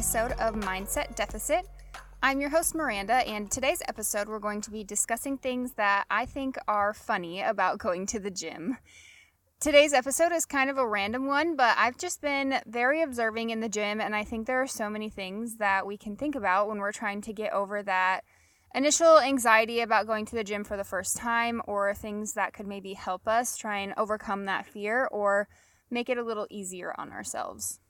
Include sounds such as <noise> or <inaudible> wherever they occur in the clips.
episode of Mindset Deficit. I'm your host, Miranda, and today's episode we're going to be discussing things that I think are funny about going to the gym. Today's episode is kind of a random one, but I've just been very observing in the gym, and I think there are so many things that we can think about when we're trying to get over that initial anxiety about going to the gym for the first time, or things that could maybe help us try and overcome that fear or make it a little easier on ourselves.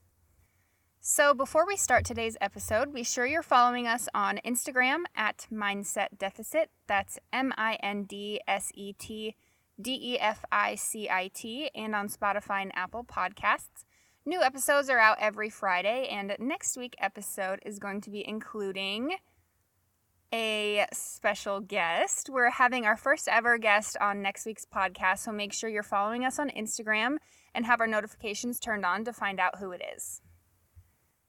So, before we start today's episode, be sure you're following us on Instagram at Mindset Deficit. That's M I N D S E T D E F I C I T, and on Spotify and Apple Podcasts. New episodes are out every Friday, and next week episode is going to be including a special guest. We're having our first ever guest on next week's podcast, so make sure you're following us on Instagram and have our notifications turned on to find out who it is.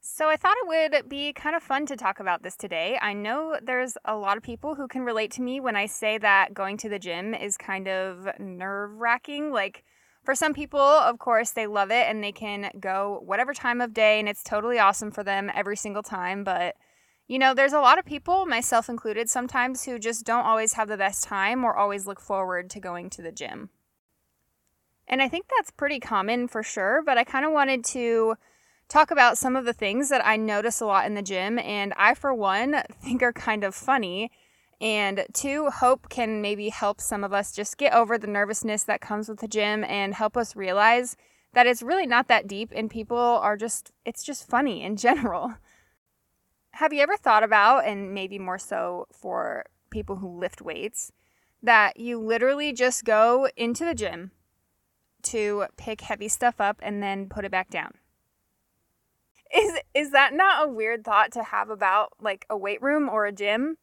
So, I thought it would be kind of fun to talk about this today. I know there's a lot of people who can relate to me when I say that going to the gym is kind of nerve wracking. Like, for some people, of course, they love it and they can go whatever time of day and it's totally awesome for them every single time. But, you know, there's a lot of people, myself included, sometimes who just don't always have the best time or always look forward to going to the gym. And I think that's pretty common for sure, but I kind of wanted to talk about some of the things that I notice a lot in the gym, and I, for one, <laughs> think are kind of funny. And two, hope can maybe help some of us just get over the nervousness that comes with the gym and help us realize that it's really not that deep and people are just, it's just funny in <laughs> general. Have you ever thought about, and maybe more so for people who lift weights, that you literally just go into the gym to pick heavy stuff up and then put it back down? Is is that not a weird thought to have about like a weight room or a gym?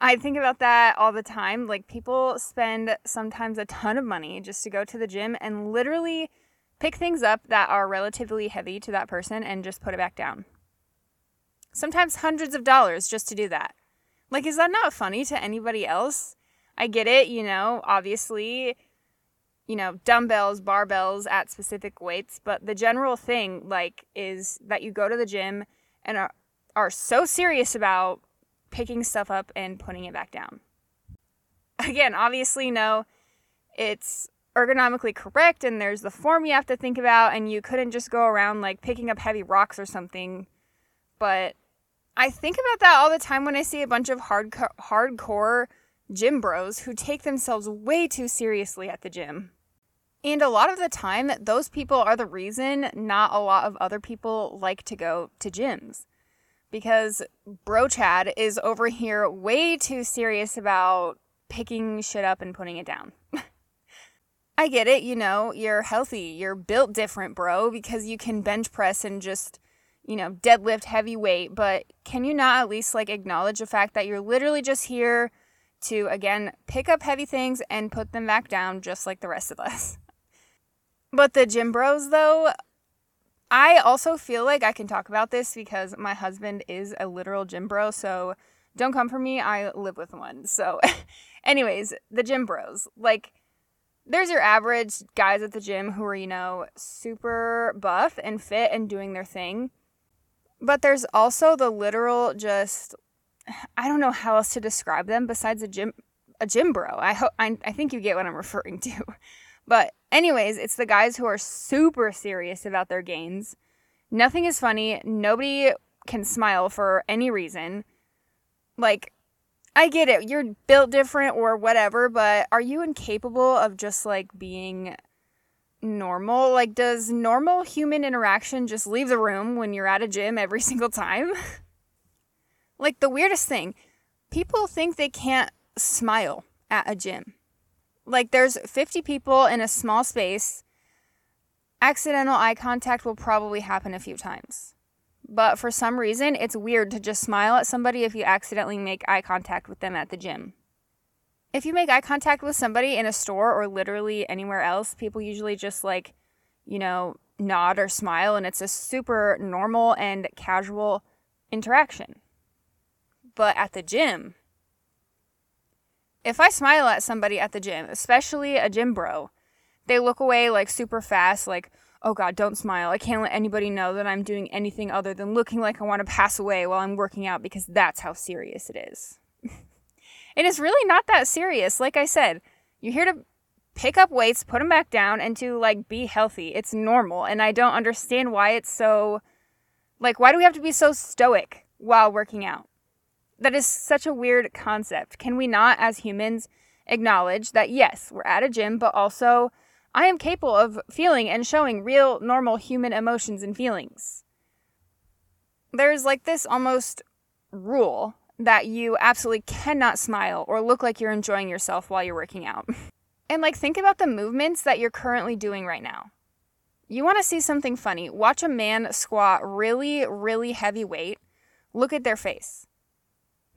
I think about that all the time. Like people spend sometimes a ton of money just to go to the gym and literally pick things up that are relatively heavy to that person and just put it back down. Sometimes hundreds of dollars just to do that. Like is that not funny to anybody else? I get it, you know, obviously you know, dumbbells, barbells at specific weights, but the general thing like is that you go to the gym and are are so serious about picking stuff up and putting it back down. Again, obviously no it's ergonomically correct and there's the form you have to think about and you couldn't just go around like picking up heavy rocks or something. But I think about that all the time when I see a bunch of hardcore hardcore gym bros who take themselves way too seriously at the gym. And a lot of the time, those people are the reason not a lot of other people like to go to gyms. Because Bro Chad is over here way too serious about picking shit up and putting it down. <laughs> I get it, you know, you're healthy, you're built different, bro, because you can bench press and just, you know, deadlift heavy weight, but can you not at least like acknowledge the fact that you're literally just here to again pick up heavy things and put them back down just like the rest of us? <laughs> But the gym bros, though, I also feel like I can talk about this because my husband is a literal gym bro. So don't come for me. I live with one. So, <laughs> anyways, the gym bros. Like, there's your average guys at the gym who are, you know, super buff and fit and doing their thing. But there's also the literal just I don't know how else to describe them besides a gym a gym bro. I hope I, I think you get what I'm <laughs> referring to. But, anyways, it's the guys who are super serious about their gains. Nothing is funny. Nobody can smile for any reason. Like, I get it. You're built different or whatever, but are you incapable of just like being normal? Like, does normal human interaction just leave the room when you're at a gym every <laughs> single time? like, the weirdest thing people think they can't smile at a gym. Like there's 50 people in a small space. Accidental eye contact will probably happen a few times. But for some reason, it's weird to just smile at somebody if you accidentally make eye contact with them at the gym. If you make eye contact with somebody in a store or literally anywhere else, people usually just like, you know, nod or smile, and it's a super normal and casual interaction. But at the gym, if I smile at somebody at the gym, especially a gym bro, they look away like super fast, like, oh God, don't smile. I can't let anybody know that I'm doing anything other than looking like I want to pass away while I'm working out because that's how serious it is. <laughs> and it's really not that serious. Like I said, you're here to pick up weights, put them back down, and to like be healthy. It's normal. And I don't understand why it's so, like, why do we have to be so stoic while working out? That is such a weird concept. Can we not, as humans, acknowledge that yes, we're at a gym, but also I am capable of feeling and showing real, normal human emotions and feelings? There's like this almost rule that you absolutely cannot smile or look like you're enjoying yourself while you're working out. <laughs> and like think about the movements that you're currently doing right now. You want to see something funny, watch a man squat really, really heavy weight. Look at their face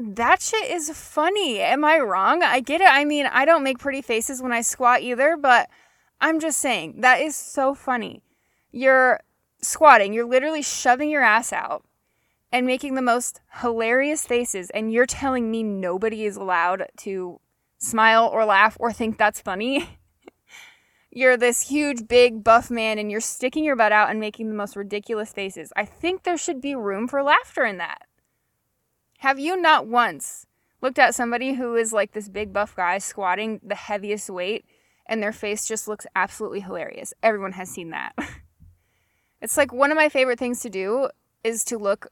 that shit is funny. Am I wrong? I get it. I mean, I don't make pretty faces when I squat either, but I'm just saying that is so funny. You're squatting, you're literally shoving your ass out and making the most hilarious faces, and you're telling me nobody is allowed to smile or laugh or think that's funny. <laughs> you're this huge, big, buff man, and you're sticking your butt out and making the most ridiculous faces. I think there should be room for laughter in that. Have you not once looked at somebody who is like this big buff guy squatting the heaviest weight and their face just looks absolutely hilarious? Everyone has seen that. <laughs> it's like one of my favorite things to do is to look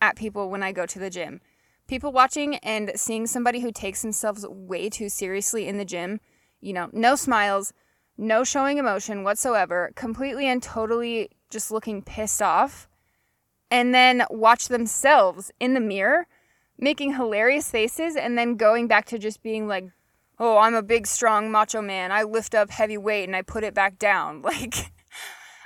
at people when I go to the gym. People watching and seeing somebody who takes themselves way too seriously in the gym, you know, no smiles, no showing emotion whatsoever, completely and totally just looking pissed off, and then watch themselves in the mirror making hilarious faces and then going back to just being like, oh, I'm a big, strong macho man. I lift up heavy weight and I put it back down. <laughs> Like,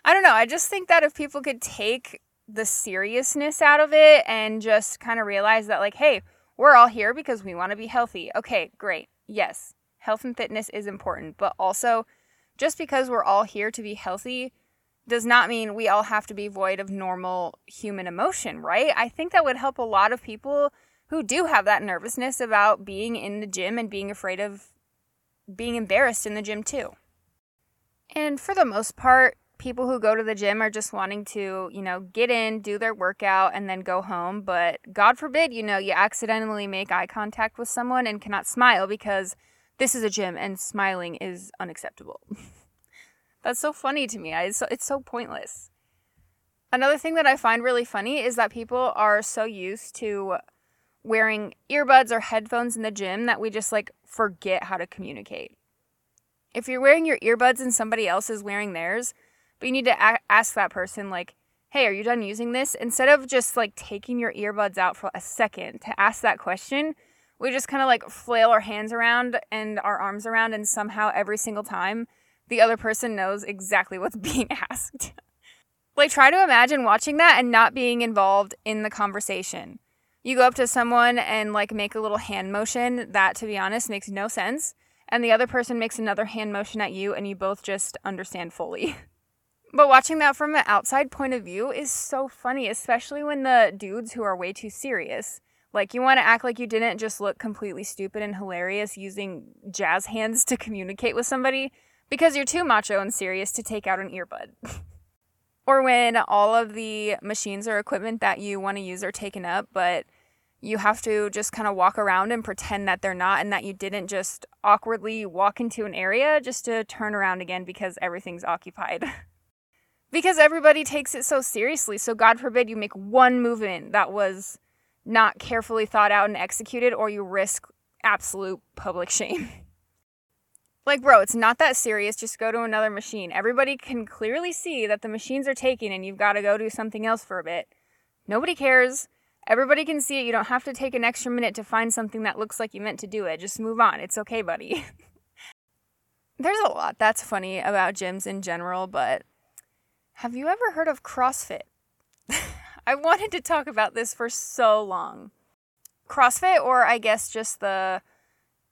I don't know. I just think that if people could take the seriousness out of it and just kind of realize that, like, hey, we're all here because we want to be healthy. Okay, great. Yes, health and fitness is important, but also just because we're all here to be healthy does not mean we all have to be void of normal human emotion, right? I think that would help a lot of people who do have that nervousness about being in the gym and being afraid of being embarrassed in the gym too. And for the most part, people who go to the gym are just wanting to, you know, get in, do their workout, and then go home. But God forbid, you know, you accidentally make eye contact with someone and cannot smile because this is a gym and smiling is unacceptable. <laughs> That's so funny to me. It's so, it's so pointless. Another thing that I find really funny is that people are so used to wearing earbuds or headphones in the gym that we just like forget how to communicate. If you're wearing your earbuds and somebody else is wearing theirs, but you need to a- ask that person, like, hey, are you done using this? Instead of just like taking your earbuds out for a second to ask that question, we just kind of like flail our hands around and our arms around, and somehow every single time the other person knows exactly what's <laughs> being asked. like, try to imagine watching that and not being involved in the conversation you go up to someone and like make a little hand motion that to be honest makes no sense. And the other person makes another hand motion at you and you both just understand fully. <laughs> But watching that from an outside point of view is so funny especially when the dudes who are way too serious. Like you want to act like you didn't just look completely stupid and hilarious using jazz hands to communicate with somebody because you're too macho and serious to take out an earbud <laughs> or when all of the machines or equipment that you want to use are taken up, but you have to just kind of walk around and pretend that they're not and that you didn't just awkwardly walk into an area just to turn around again because everything's occupied. <laughs> because everybody takes it so seriously. So, God forbid you make one movement that was not carefully thought out and executed, or you risk absolute public <laughs> shame. Like, bro, it's not that serious. Just go to another machine. Everybody can clearly see that the machines are taking and you've got to go do something else for a bit. Nobody cares. Everybody can see it. You don't have to take an extra minute to find something that looks like you meant to do it. Just move on. It's okay, buddy. <laughs> There's a lot that's funny about gyms in general, but have you ever heard of CrossFit? <laughs> I wanted to talk about this for so long. CrossFit, or I guess just the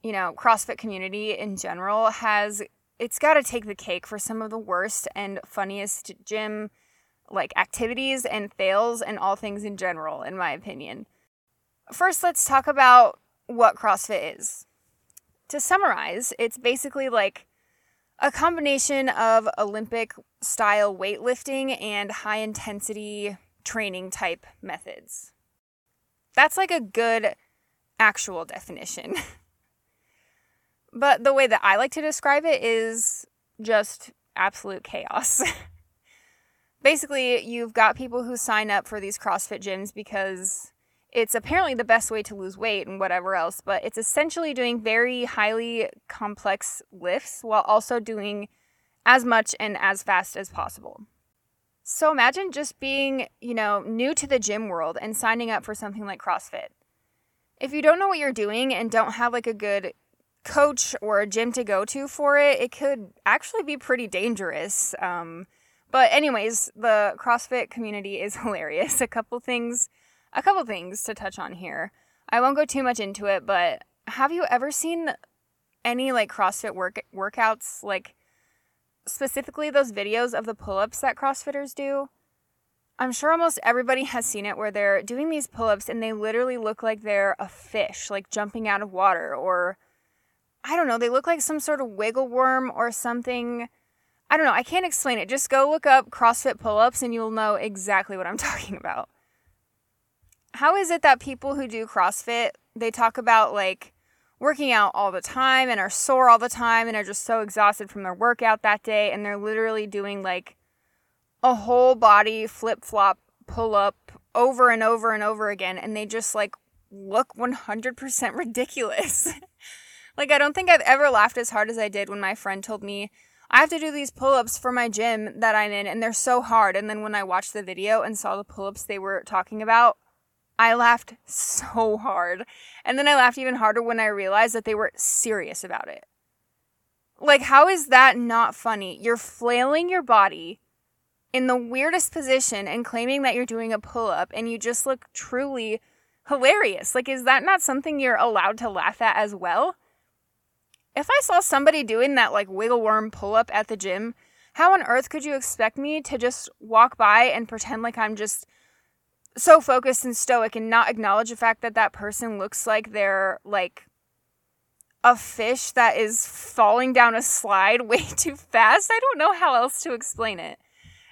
you know, CrossFit community in general has it's got to take the cake for some of the worst and funniest gym like activities and fails and all things in general in my opinion. First, let's talk about what CrossFit is. To summarize, it's basically like a combination of Olympic style weightlifting and high intensity training type methods. That's like a good actual definition. <laughs> but the way that I like to describe it is just absolute chaos. <laughs> Basically, you've got people who sign up for these CrossFit gyms because it's apparently the best way to lose weight and whatever else, but it's essentially doing very highly complex lifts while also doing as much and as fast as possible. So imagine just being, you know, new to the gym world and signing up for something like CrossFit. If you don't know what you're doing and don't have like a good coach or a gym to go to for it, it could actually be pretty dangerous. Um, but anyways, the CrossFit community is <laughs> hilarious. A couple things a couple things to touch on here. I won't go too much into it, but have you ever seen any like CrossFit work workouts like specifically those videos of the pull-ups that CrossFitters do? I'm sure almost everybody has seen it where they're doing these pull-ups and they literally look like they're a fish like jumping out of water or I don't know, they look like some sort of wiggle worm or something. I don't know, I can't explain it. Just go look up CrossFit pull-ups and you'll know exactly what I'm <laughs> talking about how is it that people who do CrossFit, they talk about like working out all the time and are sore all the time and are just so exhausted from their workout that day and they're literally doing like a whole body flip flop pull up over and over and over again and they just like look 100% <laughs> ridiculous. Like I don't think I've ever laughed as hard as I did when my friend told me I have to do these pull ups for my gym that I'm in and they're so hard. And then when I watched the video and saw the pull ups they were talking about, I laughed <laughs> so hard. And then I laughed even harder when I realized that they were serious about it. Like, how is that not funny? You're flailing your body in the weirdest position and claiming that you're doing a pull up, and you just look truly hilarious. Like, is that not something you're allowed to laugh at as well? If I saw somebody doing that, like, wiggle worm pull up at the gym, how on earth could you expect me to just walk by and pretend like I'm just so focused and stoic and not acknowledge the fact that that person looks like they're like a fish that is falling down a slide <laughs> way too fast. I don't know how else to explain it.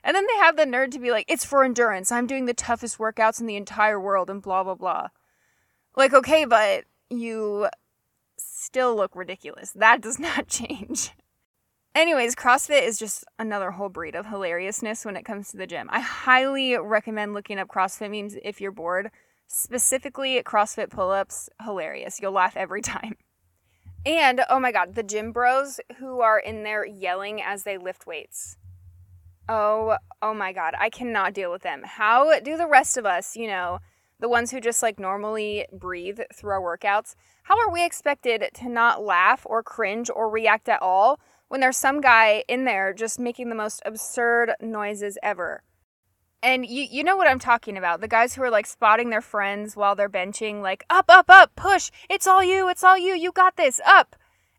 And then they have the nerd to be like, it's for endurance. I'm doing the toughest workouts in the entire world and blah, blah, blah. Like, okay, but you still look ridiculous. That does <laughs> not change. Anyways, CrossFit is just another whole breed of hilariousness when it comes to the gym. I highly recommend looking up CrossFit memes if you're bored. Specifically, CrossFit pull ups, hilarious. You'll laugh every <laughs> time. And oh my god, the gym bros who are in there yelling as they lift weights. Oh, oh my god, I cannot deal with them. How do the rest of us, you know, the ones who just like normally breathe through our workouts, how are we expected to not laugh or cringe or react at all when there's some guy in there just making the most absurd noises ever. And you you know what I'm talking about. The guys who are like spotting their friends while they're benching like up up up push. It's all you. It's all you. You got this. Up.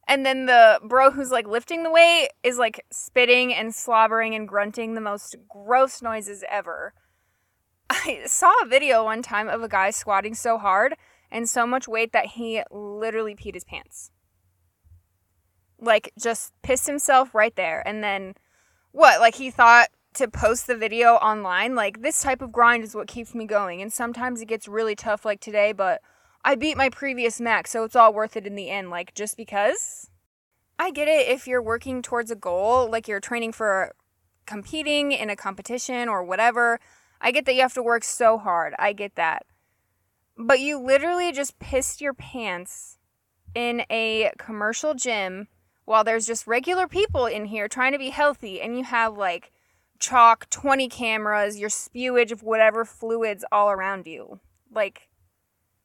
And then the bro who's like lifting the weight is like spitting and slobbering and grunting the most gross noises ever. I saw a video one time of a guy squatting so hard and so much weight that he literally peed his pants. Like just pissed himself right there. And then what like he thought to post the video online? Like this type of grind is what keeps me going. And sometimes it gets really tough like today but i beat my previous max so it's all worth it in the end. Like just because? I get it if you're working towards a goal like you're training for competing in a competition or whatever i get that you have to work so hard. I get that. But you literally just pissed your pants in a commercial gym while there's just regular people in here trying to be healthy and you have like chalk 20 cameras your spewage of whatever fluids all around you. Like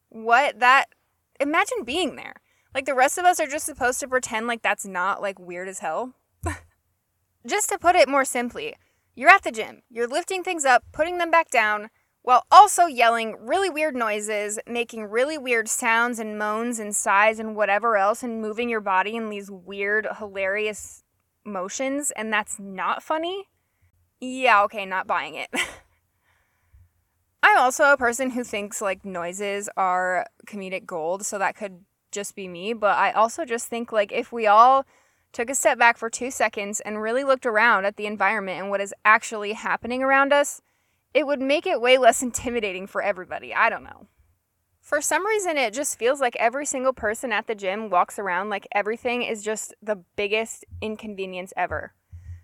what? That imagine being there. Like the rest of us are just supposed to pretend like that's not like weird as hell. <laughs> Just to put it more simply you're at the gym you're lifting things up putting them back down while also yelling really weird noises, making really weird sounds and moans and sighs and whatever else, and moving your body in these weird, hilarious motions, and that's not funny? Yeah, okay, not buying it. <laughs> I'm also a person who thinks like noises are comedic gold, so that could just be me, but I also just think like if we all took a step back for two seconds, and really looked around at the environment and what is actually happening around us, it would make it way less <laughs> intimidating for everybody. I don't know. For some reason, it just feels like every single person at the gym walks around like everything is just the biggest inconvenience ever.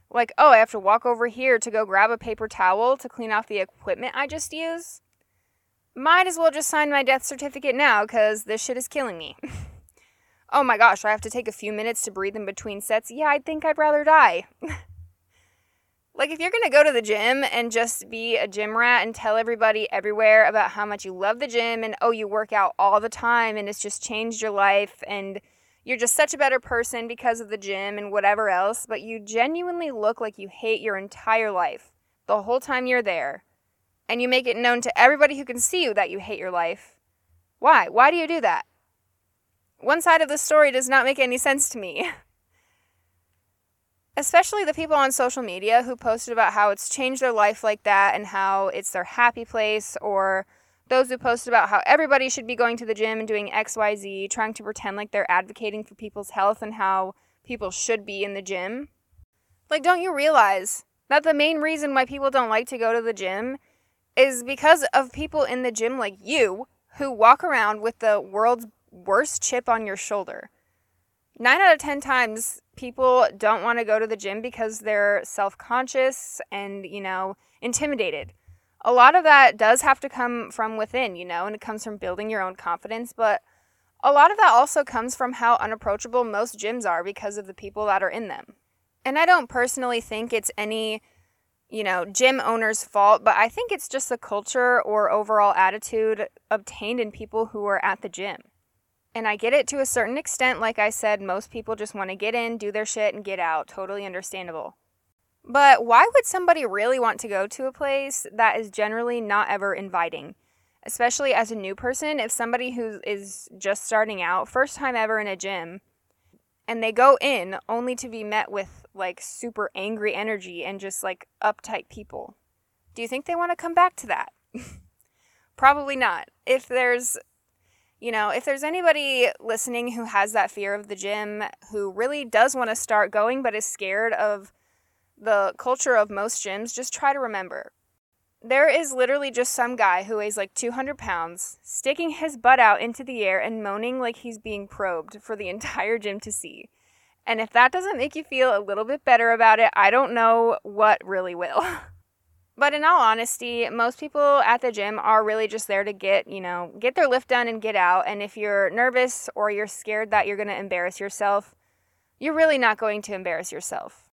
Like, oh, I have to walk over here to go grab a paper towel to clean off the equipment I just used. Might as well just sign my death certificate now because this shit is killing me. <laughs> oh my gosh, I have to take a few minutes to breathe in between sets. Yeah, I think I'd rather die. <laughs> like, if you're gonna go to the gym and just be a gym rat and tell everybody everywhere about how much you love the gym and oh, you work out all the time and it's just changed your life and you're just such a better person because of the gym and whatever else, but you genuinely look like you hate your entire life the whole time you're there, and you make it known to everybody who can see you that you hate your life. Why? Why do you do that? One side of the story does not make any sense to me. <laughs> Especially the people on social media who posted about how it's changed their life like that and how it's their happy place or those who posted about how everybody should be going to the gym and doing XYZ, trying to pretend like they're advocating for people's health and how people should be in the gym. Like, don't you realize that the main reason why people don't like to go to the gym is because of people in the gym like you who walk around with the world's worst chip on your shoulder? Nine out of 10 times, people don't want to go to the gym because they're self conscious and, you know, intimidated a lot of that does have to come from within, you know, and it comes from building your own confidence. But a lot of that also comes from how unapproachable most gyms are because of the people that are in them. And I don't personally think it's any, you know, gym owner's fault, but I think it's just the culture or overall attitude obtained in people who are at the gym. And I get it to a certain extent. Like I said, most people just want to get in, do their shit, and get out. Totally understandable. But why would somebody really want to go to a place that is generally not ever inviting? Especially as a new person, if somebody who is just starting out, first time ever in a gym, and they go in only to be met with like super angry energy and just like uptight people. Do you think they want to come back to that? <laughs> Probably not. If there's you know, if there's anybody listening who has that fear of the gym, who really does want to start going but is scared of the culture of most gyms, just try to remember there is literally just some guy who weighs like 200 pounds, sticking his butt out into the air and moaning like he's being probed for the <laughs> entire gym to see. And if that doesn't make you feel a little bit better about it, I don't know what really will. <laughs> but in all honesty, most people at the gym are really just there to get, you know, get their lift done and get out. And if you're nervous or you're scared that you're going to embarrass yourself, you're really not going to embarrass yourself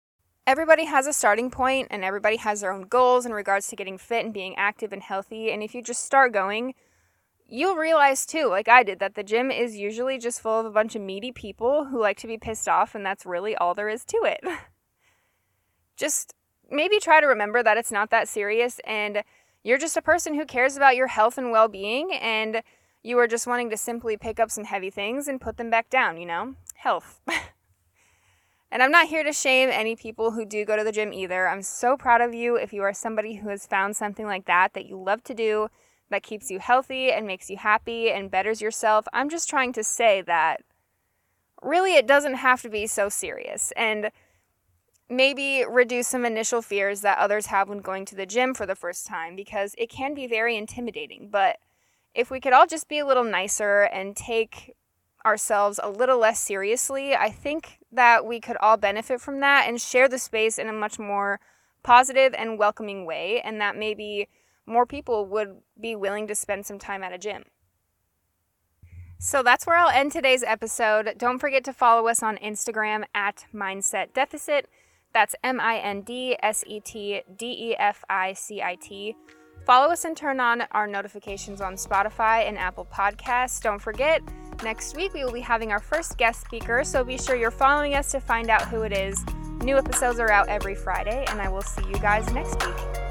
everybody has a starting point and everybody has their own goals in regards to getting fit and being active and healthy. And if you just start going, you'll realize too, like I did, that the gym is usually just full of a bunch of meaty people who like to be pissed off, and that's really all there is to it. <laughs> just maybe try to remember that it's not that serious and you're just a person who cares about your health and well being, and you are just wanting to simply pick up some heavy things and put them back down, you know? Health. <laughs> And I'm not here to shame any people who do go to the gym either. I'm so proud of you if you are somebody who has found something like that that you love to do, that keeps you healthy and makes you happy and betters yourself. I'm just trying to say that really it doesn't have to be so serious. And maybe reduce some initial fears that others have when going to the gym for the first time because it can be very intimidating. But if we could all just be a little nicer and take ourselves a little less seriously, I think that we could all benefit from that and share the space in a much more positive and welcoming way, and that maybe more people would be willing to spend some time at a gym. So that's where I'll end today's episode. Don't forget to follow us on Instagram at Mindset Deficit. That's M I N D S E T D E F I C I T. Follow us and turn on our notifications on Spotify and Apple Podcasts. Don't forget, next week we will be having our first guest speaker, so be sure you're following us to find out who it is. New episodes are out every Friday, and I will see you guys next week.